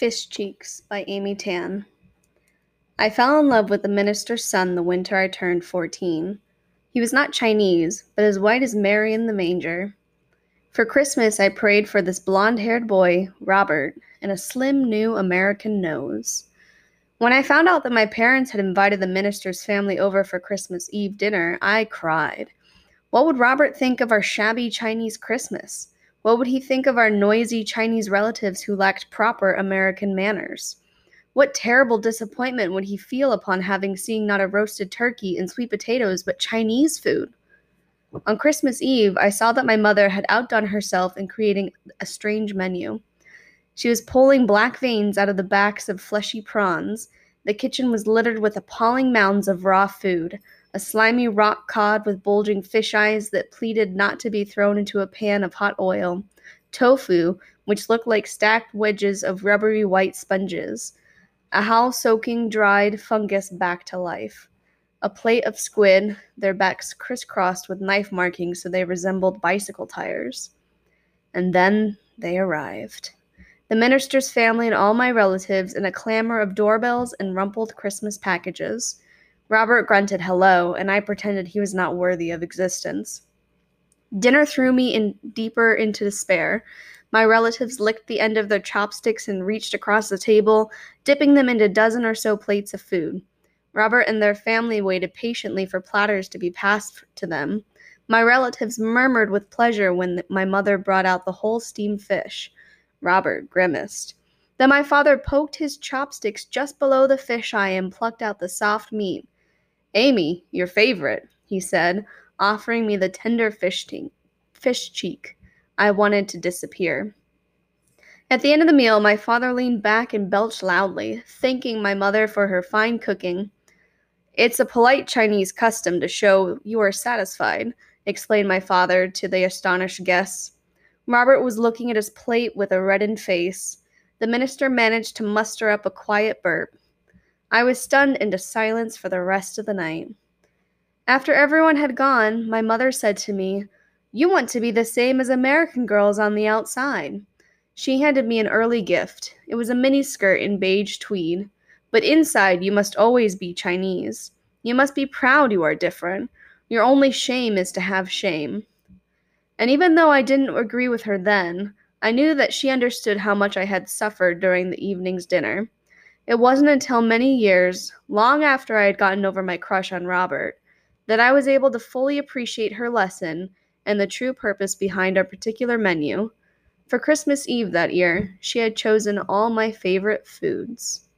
Fish Cheeks by Amy Tan. I fell in love with the minister's son the winter I turned 14. He was not Chinese, but as white as Mary in the manger. For Christmas, I prayed for this blond haired boy, Robert, and a slim new American nose. When I found out that my parents had invited the minister's family over for Christmas Eve dinner, I cried. What would Robert think of our shabby Chinese Christmas? What would he think of our noisy Chinese relatives who lacked proper American manners? What terrible disappointment would he feel upon having seen not a roasted turkey and sweet potatoes, but Chinese food? On Christmas Eve, I saw that my mother had outdone herself in creating a strange menu. She was pulling black veins out of the backs of fleshy prawns. The kitchen was littered with appalling mounds of raw food a slimy rock cod with bulging fish eyes that pleaded not to be thrown into a pan of hot oil, tofu, which looked like stacked wedges of rubbery white sponges, a howl soaking dried fungus back to life, a plate of squid, their backs crisscrossed with knife markings so they resembled bicycle tires. And then they arrived. The minister's family and all my relatives in a clamor of doorbells and rumpled Christmas packages. Robert grunted hello, and I pretended he was not worthy of existence. Dinner threw me in deeper into despair. My relatives licked the end of their chopsticks and reached across the table, dipping them into a dozen or so plates of food. Robert and their family waited patiently for platters to be passed to them. My relatives murmured with pleasure when my mother brought out the whole steamed fish. Robert grimaced. Then my father poked his chopsticks just below the fish eye and plucked out the soft meat. Amy, your favorite, he said, offering me the tender fish, te- fish cheek. I wanted to disappear. At the end of the meal, my father leaned back and belched loudly, thanking my mother for her fine cooking. It's a polite Chinese custom to show you are satisfied, explained my father to the astonished guests. Robert was looking at his plate with a reddened face. The minister managed to muster up a quiet burp. I was stunned into silence for the rest of the night. After everyone had gone, my mother said to me, You want to be the same as American girls on the outside. She handed me an early gift. It was a mini skirt in beige tweed. But inside, you must always be Chinese. You must be proud you are different. Your only shame is to have shame. And even though I didn't agree with her then, I knew that she understood how much I had suffered during the evening's dinner. It wasn't until many years, long after I had gotten over my crush on Robert, that I was able to fully appreciate her lesson and the true purpose behind our particular menu. For Christmas Eve that year, she had chosen all my favorite foods.